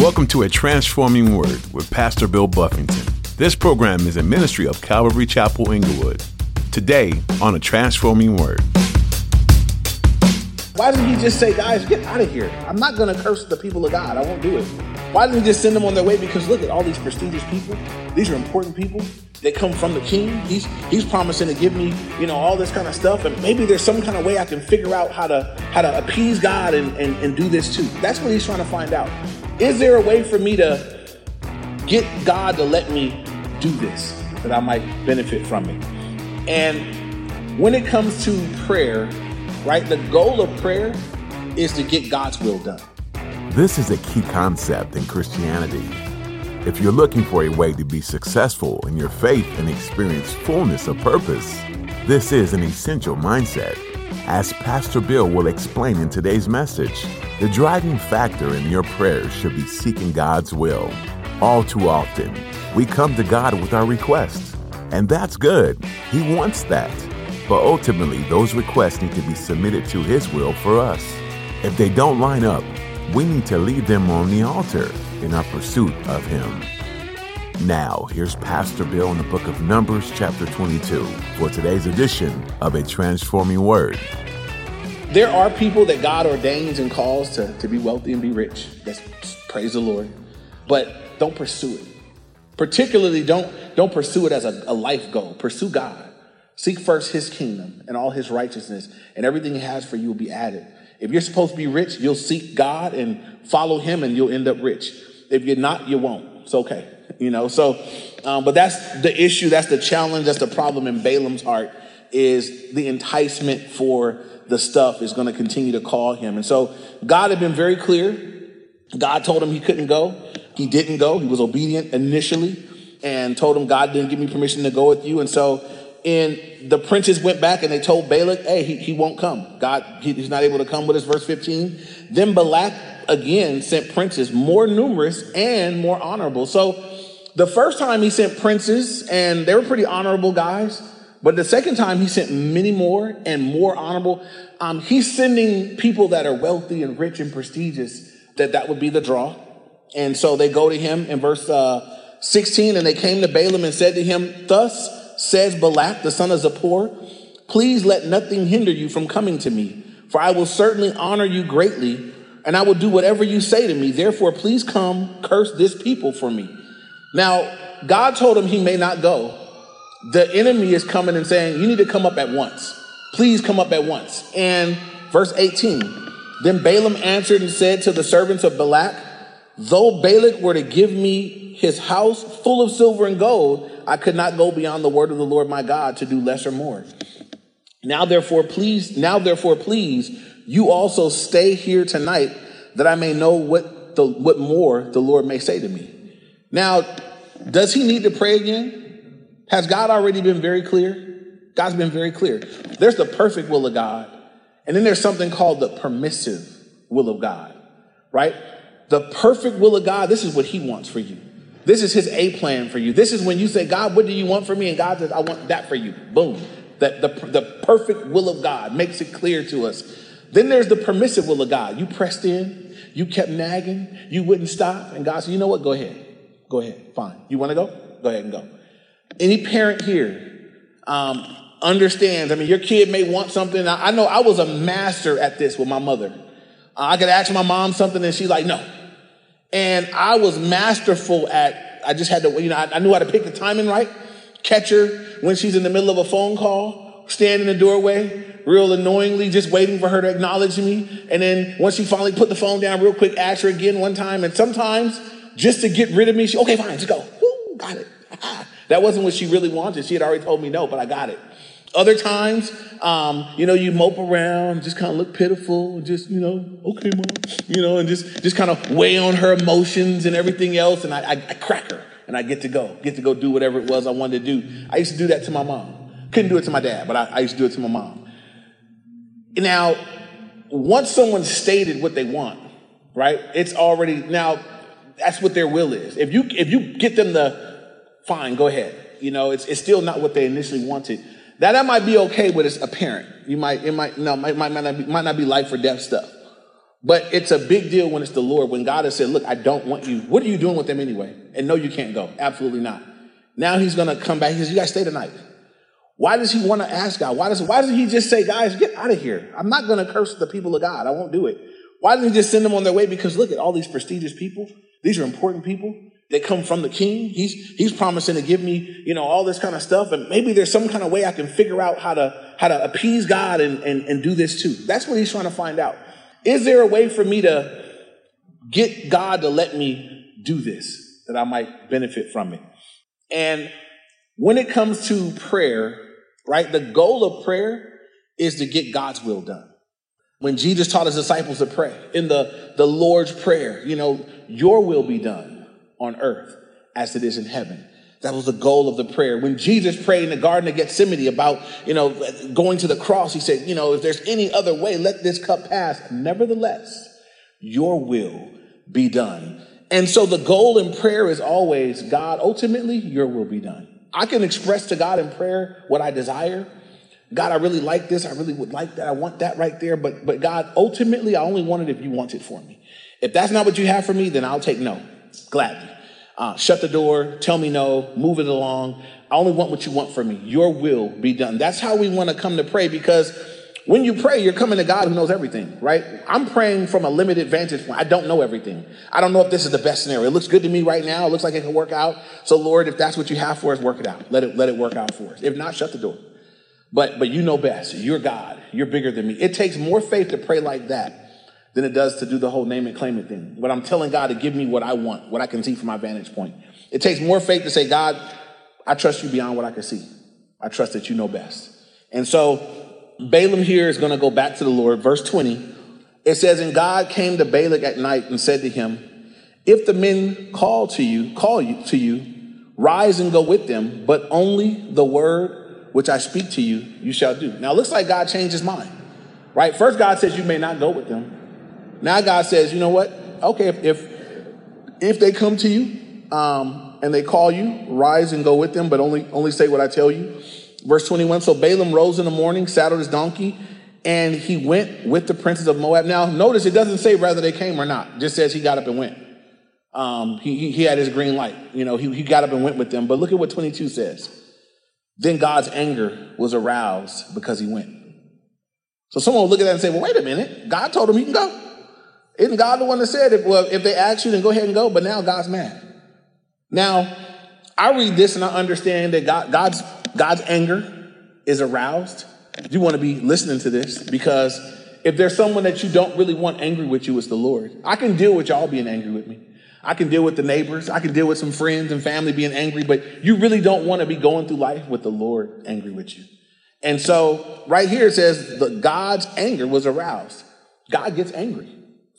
Welcome to A Transforming Word with Pastor Bill Buffington. This program is a ministry of Calvary Chapel Inglewood. Today on A Transforming Word. Why didn't he just say, guys, get out of here? I'm not going to curse the people of God. I won't do it. Why didn't he just send them on their way? Because look at all these prestigious people. These are important people. They come from the king. He's he's promising to give me, you know, all this kind of stuff. And maybe there's some kind of way I can figure out how to how to appease God and, and, and do this too. That's what he's trying to find out. Is there a way for me to get God to let me do this that I might benefit from it? And when it comes to prayer, right, the goal of prayer is to get God's will done. This is a key concept in Christianity. If you're looking for a way to be successful in your faith and experience fullness of purpose, this is an essential mindset. As Pastor Bill will explain in today's message, the driving factor in your prayers should be seeking God's will. All too often, we come to God with our requests, and that's good. He wants that. But ultimately, those requests need to be submitted to His will for us. If they don't line up, we need to leave them on the altar in our pursuit of Him. Now, here's Pastor Bill in the book of Numbers, chapter 22, for today's edition of A Transforming Word. There are people that God ordains and calls to, to be wealthy and be rich. That's praise the Lord. But don't pursue it. Particularly, don't, don't pursue it as a, a life goal. Pursue God. Seek first his kingdom and all his righteousness, and everything he has for you will be added. If you're supposed to be rich, you'll seek God and follow him, and you'll end up rich. If you're not, you won't. It's okay. You know, so, um, but that's the issue. That's the challenge. That's the problem in Balaam's heart is the enticement for the stuff is going to continue to call him. And so God had been very clear. God told him he couldn't go. He didn't go. He was obedient initially and told him God didn't give me permission to go with you. And so and the princes went back and they told Balak, hey, he, he won't come. God, he, he's not able to come with us, verse 15. Then Balak again sent princes more numerous and more honorable. So the first time he sent princes and they were pretty honorable guys. But the second time he sent many more and more honorable. Um, he's sending people that are wealthy and rich and prestigious that that would be the draw. And so they go to him in verse uh, 16 and they came to Balaam and said to him, thus says Balak, the son of Zippor, please let nothing hinder you from coming to me, for I will certainly honor you greatly, and I will do whatever you say to me. Therefore, please come curse this people for me. Now, God told him he may not go. The enemy is coming and saying, You need to come up at once. Please come up at once. And verse 18 Then Balaam answered and said to the servants of Balak, Though Balak were to give me his house full of silver and gold, I could not go beyond the word of the Lord my God to do less or more. Now therefore, please, now therefore, please, you also stay here tonight that I may know what the what more the Lord may say to me. Now, does he need to pray again? Has God already been very clear? God's been very clear. There's the perfect will of God, and then there's something called the permissive will of God, right? The perfect will of God, this is what he wants for you. This is his A plan for you. This is when you say, God, what do you want for me? And God says, I want that for you. Boom. That the, the perfect will of God makes it clear to us. Then there's the permissive will of God. You pressed in, you kept nagging, you wouldn't stop. And God said, you know what? Go ahead. Go ahead. Fine. You want to go? Go ahead and go. Any parent here um, understands. I mean, your kid may want something. I, know I was a master at this with my mother. Uh, I could ask my mom something and she's like, no, and I was masterful at, I just had to, you know, I, I knew how to pick the timing right, catch her when she's in the middle of a phone call, stand in the doorway, real annoyingly, just waiting for her to acknowledge me. And then once she finally put the phone down real quick, ask her again one time. And sometimes just to get rid of me, she, okay, fine, let's go. Woo, got it. That wasn't what she really wanted. She had already told me no, but I got it. Other times, um, you know, you mope around, just kind of look pitiful, just, you know, okay, mom, you know, and just, just kind of weigh on her emotions and everything else. And I, I, I crack her and I get to go, get to go do whatever it was I wanted to do. I used to do that to my mom. Couldn't do it to my dad, but I, I used to do it to my mom. Now, once someone stated what they want, right? It's already, now, that's what their will is. If you, if you get them the, fine, go ahead. You know, it's, it's still not what they initially wanted. Now that might be okay with a parent. You might, it might, no, might, might, not be, might not be life or death stuff. But it's a big deal when it's the Lord, when God has said, Look, I don't want you. What are you doing with them anyway? And no, you can't go. Absolutely not. Now he's going to come back. He says, You guys stay tonight. Why does he want to ask God? Why, does, why doesn't he just say, Guys, get out of here? I'm not going to curse the people of God. I won't do it. Why doesn't he just send them on their way? Because look at all these prestigious people. These are important people. They come from the king. He's, he's promising to give me, you know, all this kind of stuff. And maybe there's some kind of way I can figure out how to, how to appease God and, and, and do this too. That's what he's trying to find out. Is there a way for me to get God to let me do this that I might benefit from it? And when it comes to prayer, right, the goal of prayer is to get God's will done. When Jesus taught his disciples to pray in the, the Lord's Prayer, you know, your will be done on earth as it is in heaven. That was the goal of the prayer. When Jesus prayed in the Garden of Gethsemane about, you know, going to the cross, he said, you know, if there's any other way, let this cup pass. Nevertheless, your will be done. And so the goal in prayer is always, God, ultimately, your will be done. I can express to God in prayer what I desire. God, I really like this. I really would like that. I want that right there. But, but God, ultimately, I only want it if you want it for me. If that's not what you have for me, then I'll take no gladly. Uh, shut the door, tell me no, move it along. I only want what you want from me. Your will be done. That's how we want to come to pray because when you pray, you're coming to God who knows everything, right? I'm praying from a limited vantage point. I don't know everything. I don't know if this is the best scenario. It looks good to me right now. It looks like it can work out. So Lord, if that's what you have for us, work it out. Let it, let it work out for us. If not, shut the door. But, but you know best. You're God. You're bigger than me. It takes more faith to pray like that than it does to do the whole name and claim it thing. But I'm telling God to give me what I want, what I can see from my vantage point. It takes more faith to say, God, I trust you beyond what I can see. I trust that you know best. And so Balaam here is going to go back to the Lord. Verse 20, it says, And God came to Balak at night and said to him, If the men call to you, call you to you, rise and go with them, but only the word which I speak to you, you shall do. Now it looks like God changed his mind. Right? First God says you may not go with them. Now God says, you know what? Okay, if if, if they come to you um, and they call you, rise and go with them, but only only say what I tell you. Verse 21. So Balaam rose in the morning, saddled his donkey, and he went with the princes of Moab. Now, notice it doesn't say whether they came or not. It just says he got up and went. Um, he, he had his green light. You know, he, he got up and went with them. But look at what 22 says. Then God's anger was aroused because he went. So someone will look at that and say, well, wait a minute. God told him he can go. Isn't God the one that said, if, well, if they ask you, then go ahead and go? But now God's mad. Now, I read this and I understand that God, God's, God's anger is aroused. You want to be listening to this because if there's someone that you don't really want angry with you, it's the Lord. I can deal with y'all being angry with me. I can deal with the neighbors. I can deal with some friends and family being angry, but you really don't want to be going through life with the Lord angry with you. And so right here it says the God's anger was aroused. God gets angry.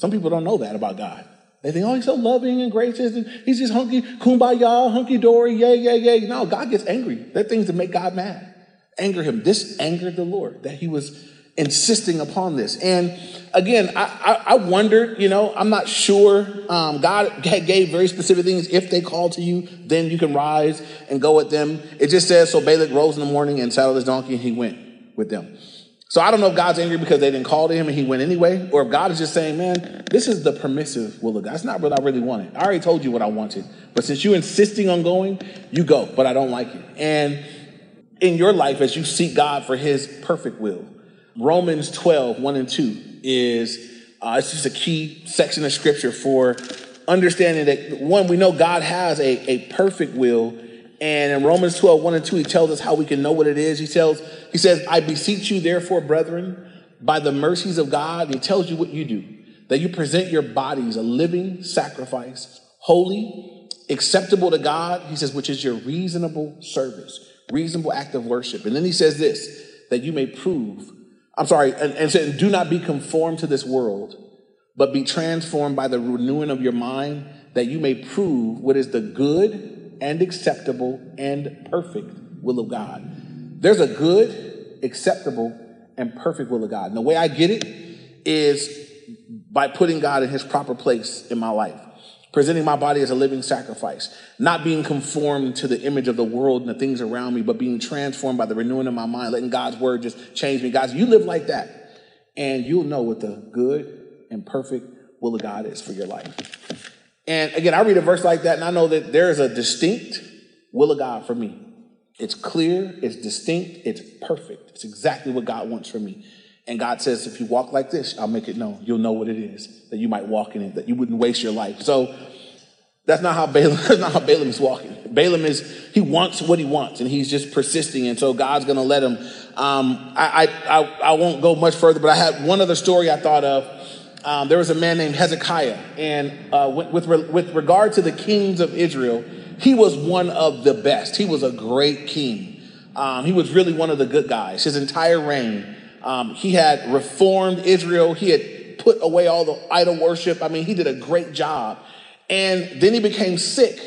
Some people don't know that about God. They think, oh, he's so loving and gracious, and he's just hunky, kumbaya, hunky dory, yay, yay, yay. No, God gets angry. There are things that make God mad. Anger him. This angered the Lord that he was insisting upon this. And again, I, I, I you know, I'm not sure. Um, God gave very specific things. If they call to you, then you can rise and go with them. It just says, so Balak rose in the morning and saddled his donkey and he went with them. So I don't know if God's angry because they didn't call to him and he went anyway, or if God is just saying, man, this is the permissive will of God. It's not what I really wanted. I already told you what I wanted. But since you're insisting on going, you go, but I don't like it. And in your life, as you seek God for his perfect will, Romans 12, 1 and 2 is, uh, it's just a key section of scripture for understanding that one, we know God has a, a perfect will and in Romans 12, 1 and 2, he tells us how we can know what it is. He tells, he says, I beseech you, therefore, brethren, by the mercies of God, he tells you what you do, that you present your bodies a living sacrifice, holy, acceptable to God, he says, which is your reasonable service, reasonable act of worship. And then he says this, that you may prove, I'm sorry, and, and said, do not be conformed to this world, but be transformed by the renewing of your mind, that you may prove what is the good and acceptable and perfect will of God. There's a good, acceptable, and perfect will of God. And the way I get it is by putting God in his proper place in my life, presenting my body as a living sacrifice, not being conformed to the image of the world and the things around me, but being transformed by the renewing of my mind, letting God's word just change me. Guys, you live like that, and you'll know what the good, and perfect will of God is for your life. And again, I read a verse like that and I know that there is a distinct will of God for me. It's clear, it's distinct, it's perfect. It's exactly what God wants for me. And God says, if you walk like this, I'll make it known. You'll know what it is, that you might walk in it, that you wouldn't waste your life. So that's not how Balaam, that's not how Balaam is walking. Balaam is, he wants what he wants and he's just persisting. And so God's going to let him. Um, I, I, I, I, won't go much further, but I had one other story I thought of. Um, there was a man named Hezekiah and uh, with, with, with regard to the kings of Israel, he was one of the best. He was a great king. Um, he was really one of the good guys. His entire reign, um, he had reformed Israel. He had put away all the idol worship. I mean, he did a great job. And then he became sick.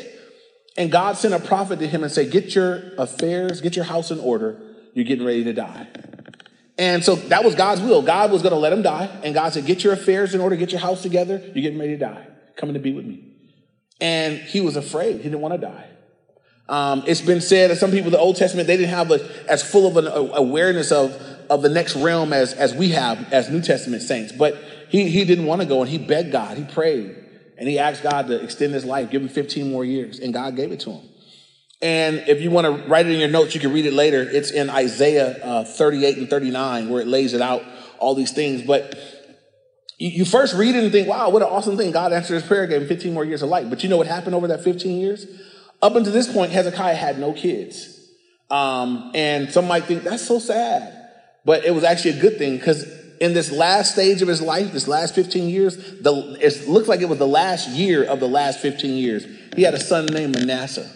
And God sent a prophet to him and said, Get your affairs, get your house in order. You're getting ready to die. And so that was God's will. God was going to let him die. And God said, Get your affairs in order, get your house together. You're getting ready to die. Coming to be with me. And he was afraid. He didn't want to die. Um, it's been said that some people in the Old Testament, they didn't have a, as full of an awareness of, of the next realm as, as we have as New Testament saints. But he, he didn't want to go and he begged God. He prayed and he asked God to extend his life, give him 15 more years. And God gave it to him. And if you want to write it in your notes, you can read it later. It's in Isaiah uh, 38 and 39 where it lays it out, all these things. But you, you first read it and think, wow, what an awesome thing. God answered his prayer, gave him 15 more years of life. But you know what happened over that 15 years? Up until this point, Hezekiah had no kids. Um, and some might think that's so sad. But it was actually a good thing because in this last stage of his life, this last 15 years, the, it looked like it was the last year of the last 15 years. He had a son named Manasseh.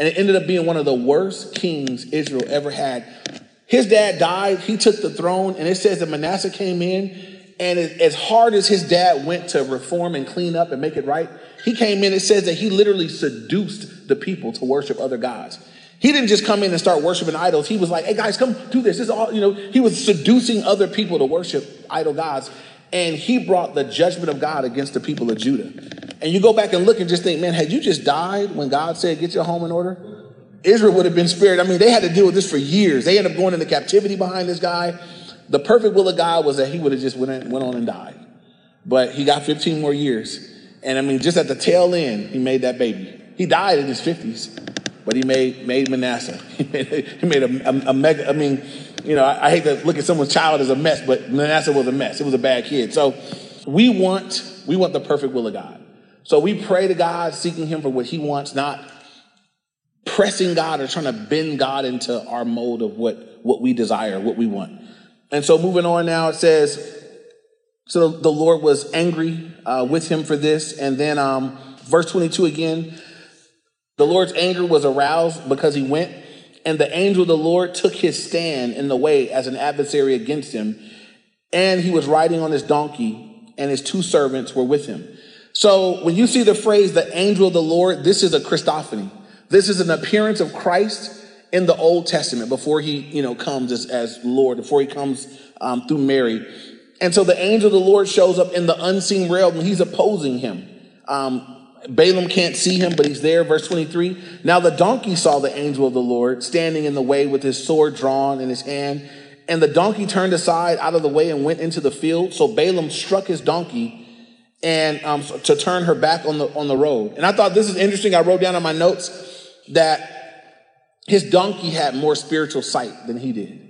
And it ended up being one of the worst kings Israel ever had. His dad died, he took the throne, and it says that Manasseh came in. And as hard as his dad went to reform and clean up and make it right, he came in, it says that he literally seduced the people to worship other gods. He didn't just come in and start worshiping idols. He was like, hey guys, come do this. This is all, you know, he was seducing other people to worship idol gods. And he brought the judgment of God against the people of Judah. And you go back and look and just think, man, had you just died when God said, get your home in order? Israel would have been spared. I mean, they had to deal with this for years. They ended up going into captivity behind this guy. The perfect will of God was that he would have just went, in, went on and died. But he got 15 more years. And I mean, just at the tail end, he made that baby. He died in his 50s but he made made Manasseh. he made a, a, a, mega. I mean, you know, I, I, hate to look at someone's child as a mess, but Manasseh was a mess. It was a bad kid. So we want we want the perfect will of God. So we pray to God, seeking Him for what He wants, not pressing God or trying to bend God into our mode of what what we desire, what we want. And so moving on now, it says. So the Lord was angry uh, with him for this. And then um, verse 22 again, the Lord's anger was aroused because he went, and the angel of the Lord took his stand in the way as an adversary against him. And he was riding on his donkey, and his two servants were with him. So when you see the phrase the angel of the Lord, this is a Christophany. This is an appearance of Christ in the Old Testament before he, you know, comes as, as Lord, before he comes um, through Mary. And so the angel of the Lord shows up in the unseen realm and he's opposing him. Um, Balaam can't see him, but he's there. Verse 23. Now the donkey saw the angel of the Lord standing in the way with his sword drawn in his hand. And the donkey turned aside out of the way and went into the field. So Balaam struck his donkey and um, to turn her back on the on the road. And I thought this is interesting. I wrote down in my notes that his donkey had more spiritual sight than he did.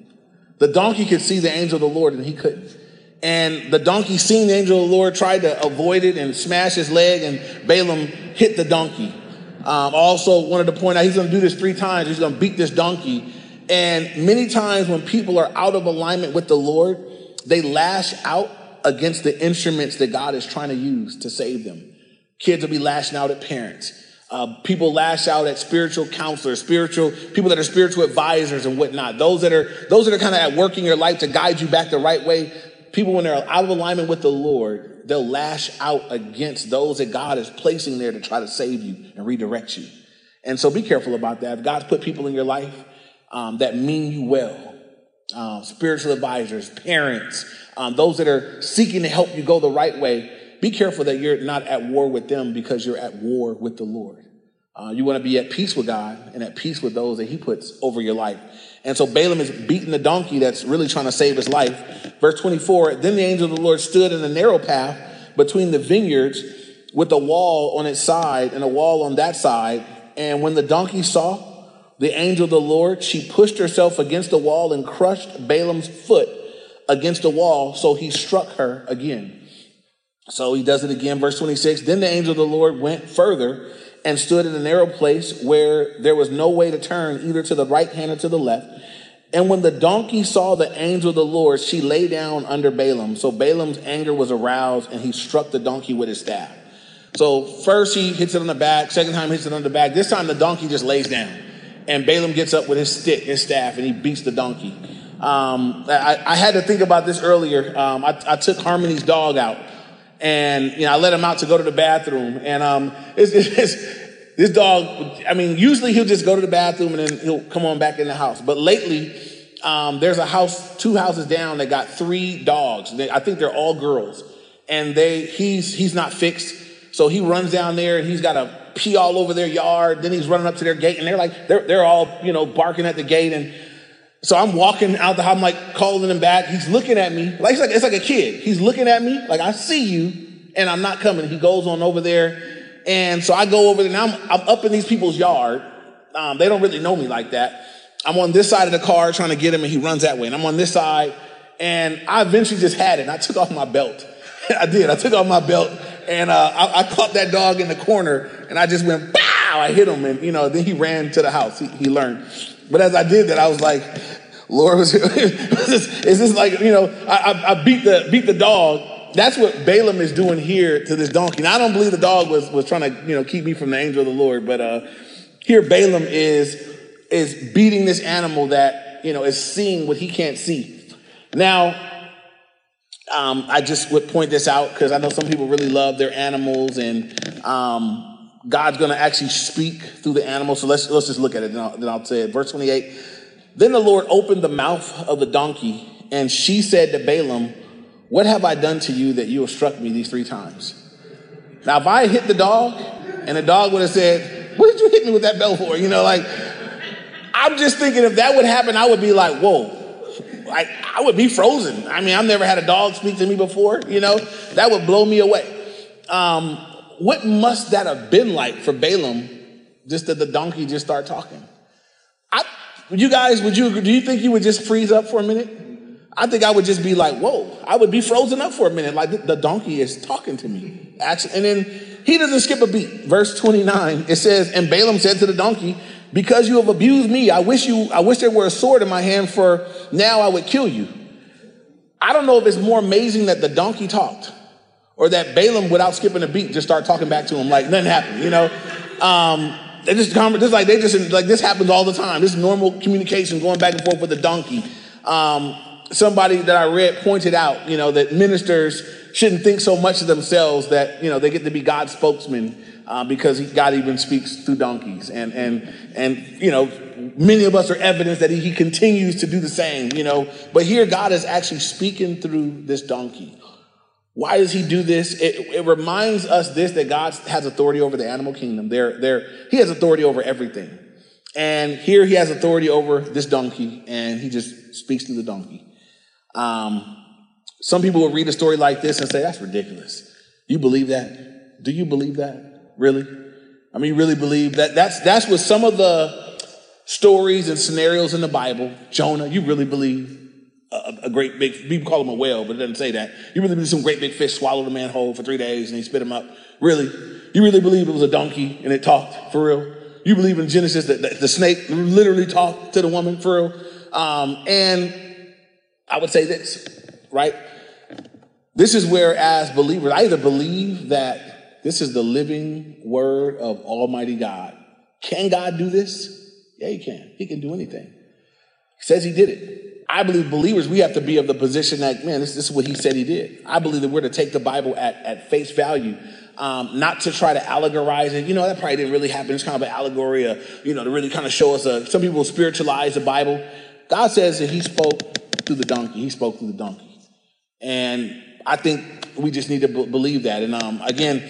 The donkey could see the angel of the Lord and he couldn't. And the donkey, seeing the angel of the Lord, tried to avoid it and smash his leg, and Balaam hit the donkey. Um, also, wanted to point out he's going to do this three times. He's going to beat this donkey. And many times when people are out of alignment with the Lord, they lash out against the instruments that God is trying to use to save them. Kids will be lashing out at parents. Uh, people lash out at spiritual counselors, spiritual people that are spiritual advisors and whatnot. Those that are those that are kind of at work in your life to guide you back the right way people, when they're out of alignment with the Lord, they'll lash out against those that God is placing there to try to save you and redirect you. And so be careful about that. If God's put people in your life um, that mean you well, um, spiritual advisors, parents, um, those that are seeking to help you go the right way, be careful that you're not at war with them because you're at war with the Lord. Uh, you want to be at peace with God and at peace with those that He puts over your life. And so Balaam is beating the donkey that's really trying to save his life. Verse 24 Then the angel of the Lord stood in a narrow path between the vineyards with a wall on its side and a wall on that side. And when the donkey saw the angel of the Lord, she pushed herself against the wall and crushed Balaam's foot against the wall, so he struck her again. So he does it again, verse 26. Then the angel of the Lord went further and stood in a narrow place where there was no way to turn either to the right hand or to the left. And when the donkey saw the angel of the Lord, she lay down under Balaam. So Balaam's anger was aroused and he struck the donkey with his staff. So first he hits it on the back, second time hits it on the back. This time the donkey just lays down. And Balaam gets up with his stick, his staff, and he beats the donkey. Um, I, I, had to think about this earlier. Um, I, I took Harmony's dog out and you know I let him out to go to the bathroom, and um, it's, it's, this dog. I mean, usually he'll just go to the bathroom and then he'll come on back in the house. But lately, um, there's a house, two houses down, that got three dogs. They, I think they're all girls, and they he's he's not fixed, so he runs down there and he's got to pee all over their yard. Then he's running up to their gate, and they're like they're they're all you know barking at the gate and. So I'm walking out the house, I'm like calling him back. He's looking at me like it's like it's like a kid. He's looking at me like I see you, and I'm not coming. He goes on over there, and so I go over there. Now I'm, I'm up in these people's yard. Um, they don't really know me like that. I'm on this side of the car trying to get him, and he runs that way. And I'm on this side, and I eventually just had it. And I took off my belt. I did. I took off my belt, and uh, I, I, caught that dog in the corner, and I just went, pow! I hit him, and you know, then he ran to the house. He, he learned. But as I did that, I was like, Lord, was, is this like, you know, I, I, beat the beat the dog. That's what Balaam is doing here to this donkey. Now, I don't believe the dog was, was trying to, you know, keep me from the angel of the Lord, but uh, here Balaam is is beating this animal that, you know, is seeing what he can't see. Now, um, I just would point this out because I know some people really love their animals and um, God's going to actually speak through the animal. So let's, let's just look at it. Then I'll, then I'll say it. Verse 28. Then the Lord opened the mouth of the donkey, and she said to Balaam, What have I done to you that you have struck me these three times? Now, if I hit the dog, and the dog would have said, What did you hit me with that bell for? You know, like, I'm just thinking if that would happen, I would be like, Whoa. Like, I would be frozen. I mean, I've never had a dog speak to me before, you know, that would blow me away. Um, what must that have been like for Balaam just that the donkey just start talking? I, you guys, would you, do you think you would just freeze up for a minute? I think I would just be like, whoa, I would be frozen up for a minute. Like the donkey is talking to me. Actually, and then he doesn't skip a beat. Verse 29, it says, and Balaam said to the donkey, because you have abused me, I wish you, I wish there were a sword in my hand for now I would kill you. I don't know if it's more amazing that the donkey talked or that Balaam, without skipping a beat, just start talking back to him like nothing happened, you know? Um, they just, this like they just like this happens all the time. This is normal communication going back and forth with a donkey. Um, somebody that I read pointed out, you know, that ministers shouldn't think so much of themselves that you know they get to be God's spokesman uh, because God even speaks through donkeys, and and and you know many of us are evidence that he continues to do the same. You know, but here God is actually speaking through this donkey. Why does he do this? It, it, reminds us this that God has authority over the animal kingdom. There, there, he has authority over everything. And here he has authority over this donkey, and he just speaks to the donkey. Um, some people will read a story like this and say, That's ridiculous. You believe that? Do you believe that? Really? I mean, you really believe that? That's, that's what some of the stories and scenarios in the Bible, Jonah, you really believe a, a, great big, people call him a whale, but it doesn't say that. You really believe some great big fish swallowed a man whole for three days and he spit him up? Really? You really believe it was a donkey and it talked for real? You believe in Genesis that the, snake literally talked to the woman for real? Um, and I would say this, right? This is where, as believers, I either believe that this is the living word of Almighty God. Can God do this? Yeah, He can. He can do anything. He says He did it. I believe believers, we have to be of the position that, man, this, this is what he said he did. I believe that we're to take the Bible at, at face value, um, not to try to allegorize it. You know, that probably didn't really happen. It's kind of an allegory, uh, you know, to really kind of show us, a, some people spiritualize the Bible. God says that he spoke through the donkey. He spoke through the donkey. And I think we just need to b- believe that. And um, again,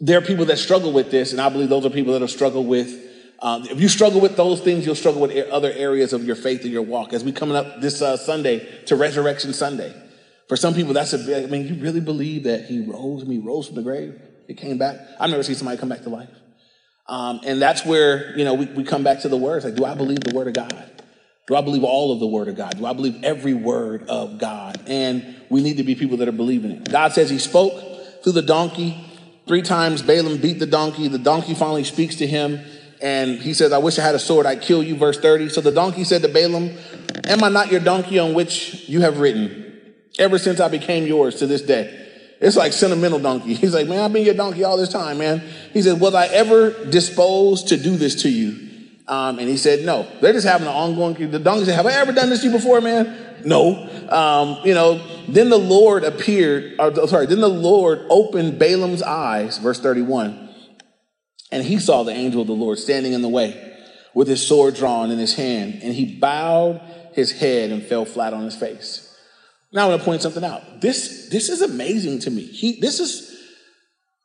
there are people that struggle with this, and I believe those are people that have struggled with. Um, if you struggle with those things, you'll struggle with other areas of your faith and your walk. As we coming up this uh, Sunday to Resurrection Sunday, for some people, that's a. I mean, you really believe that He rose? He rose from the grave. He came back. I've never seen somebody come back to life. Um, and that's where, you know, we, we come back to the words. Like, do I believe the word of God? Do I believe all of the word of God? Do I believe every word of God? And we need to be people that are believing it. God says he spoke through the donkey. Three times Balaam beat the donkey. The donkey finally speaks to him. And he says, I wish I had a sword. I'd kill you. Verse 30. So the donkey said to Balaam, Am I not your donkey on which you have ridden? Ever since I became yours to this day. It's like sentimental donkey. He's like, man, I've been your donkey all this time, man. He said, was I ever disposed to do this to you? Um, and he said, no. They're just having an ongoing, the donkey said, have I ever done this to you before, man? No. Um, you know, then the Lord appeared, or, sorry, then the Lord opened Balaam's eyes, verse 31, and he saw the angel of the Lord standing in the way with his sword drawn in his hand, and he bowed his head and fell flat on his face. Now I want to point something out. This, this is amazing to me. He, this is,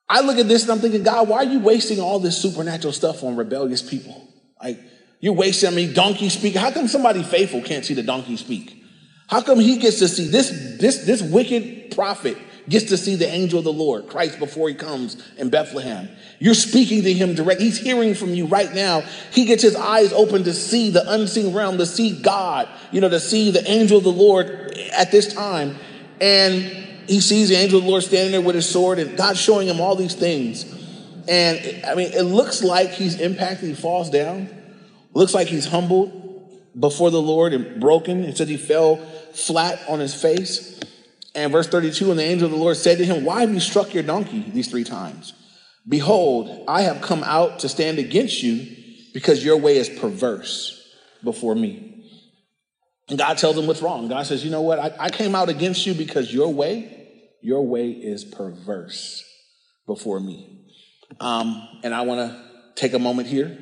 I look at this and I'm thinking, God, why are you wasting all this supernatural stuff on rebellious people? Like, you're wasting, I mean, donkey speak. How come somebody faithful can't see the donkey speak? How come he gets to see this, this, this wicked prophet gets to see the angel of the Lord, Christ, before he comes in Bethlehem. You're speaking to him direct. He's hearing from you right now. He gets his eyes open to see the unseen realm, to see God, you know, to see the angel of the Lord at this time. And he sees the angel of the Lord standing there with his sword, and God's showing him all these things. And I mean, it looks like he's impacted. He falls down. looks like he's humbled before the Lord and broken. It said he fell flat on his face. And verse 32, and the angel of the Lord said to him, Why have you struck your donkey these three times? Behold, I have come out to stand against you because your way is perverse before me. And God tells him what's wrong. God says, You know what? I, I came out against you because your way, your way is perverse before me. Um, and I want to take a moment here.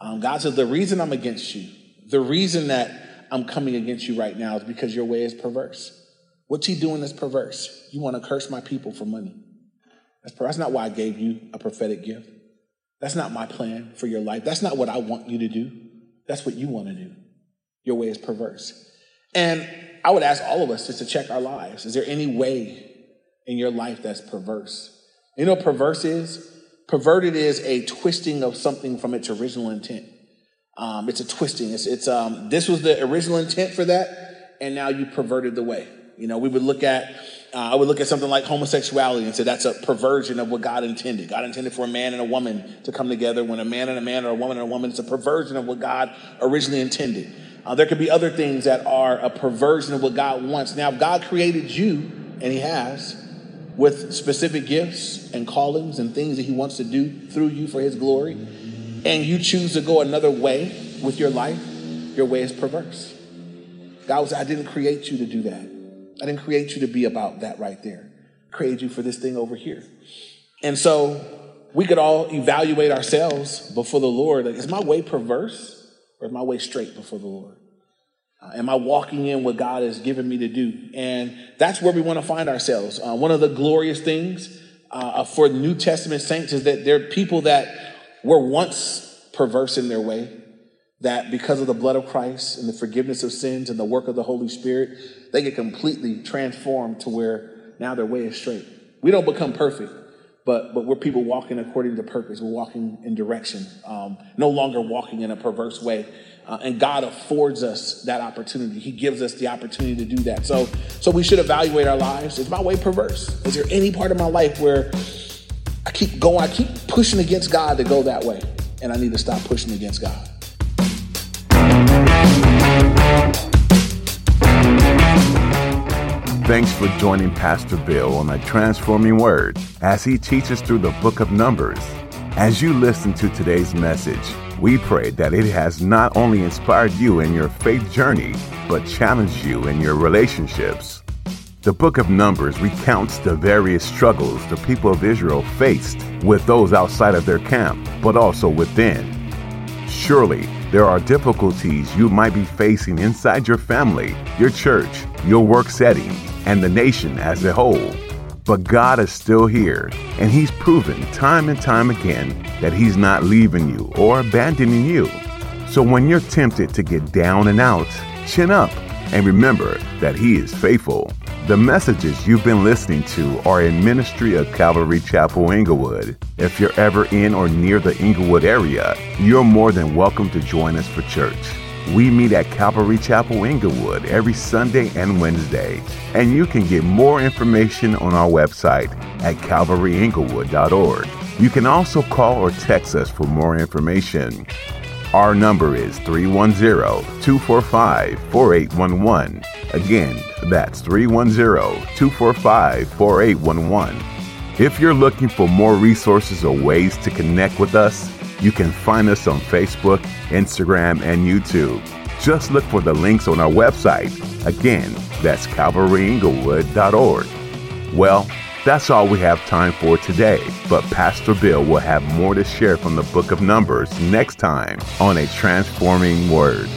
Um, God says, The reason I'm against you, the reason that I'm coming against you right now is because your way is perverse. What's he doing that's perverse? You want to curse my people for money. That's, that's not why I gave you a prophetic gift. That's not my plan for your life. That's not what I want you to do. That's what you want to do. Your way is perverse. And I would ask all of us just to check our lives. Is there any way in your life that's perverse? You know perverse is? Perverted is a twisting of something from its original intent. Um, it's a twisting. It's, it's um, this was the original intent for that, and now you perverted the way. You know, we would look at, uh, I would look at something like homosexuality and say that's a perversion of what God intended. God intended for a man and a woman to come together. When a man and a man or a woman and a woman, it's a perversion of what God originally intended. Uh, there could be other things that are a perversion of what God wants. Now, God created you, and He has, with specific gifts and callings and things that He wants to do through you for His glory, and you choose to go another way with your life, your way is perverse. God was, I didn't create you to do that. I didn't create you to be about that right there. I created you for this thing over here. And so we could all evaluate ourselves before the Lord. Like, is my way perverse or is my way straight before the Lord? Uh, am I walking in what God has given me to do? And that's where we want to find ourselves. Uh, one of the glorious things uh, for New Testament saints is that they're people that were once perverse in their way, that because of the blood of Christ and the forgiveness of sins and the work of the Holy Spirit, they get completely transformed to where now their way is straight. We don't become perfect, but but we're people walking according to purpose. We're walking in direction, um, no longer walking in a perverse way. Uh, and God affords us that opportunity. He gives us the opportunity to do that. So so we should evaluate our lives. Is my way perverse? Is there any part of my life where I keep going, I keep pushing against God to go that way, and I need to stop pushing against God? Thanks for joining Pastor Bill on a transforming word as he teaches through the book of Numbers. As you listen to today's message, we pray that it has not only inspired you in your faith journey, but challenged you in your relationships. The book of Numbers recounts the various struggles the people of Israel faced with those outside of their camp, but also within. Surely, there are difficulties you might be facing inside your family, your church, your work setting, and the nation as a whole. But God is still here, and He's proven time and time again that He's not leaving you or abandoning you. So when you're tempted to get down and out, chin up and remember that He is faithful. The messages you've been listening to are in ministry of Calvary Chapel Inglewood. If you're ever in or near the Inglewood area, you're more than welcome to join us for church. We meet at Calvary Chapel Inglewood every Sunday and Wednesday, and you can get more information on our website at calvaryinglewood.org. You can also call or text us for more information. Our number is 310 245 4811. Again, that's 310 245 4811. If you're looking for more resources or ways to connect with us, you can find us on Facebook, Instagram, and YouTube. Just look for the links on our website. Again, that's calvaryinglewood.org. Well, that's all we have time for today, but Pastor Bill will have more to share from the book of Numbers next time on A Transforming Word.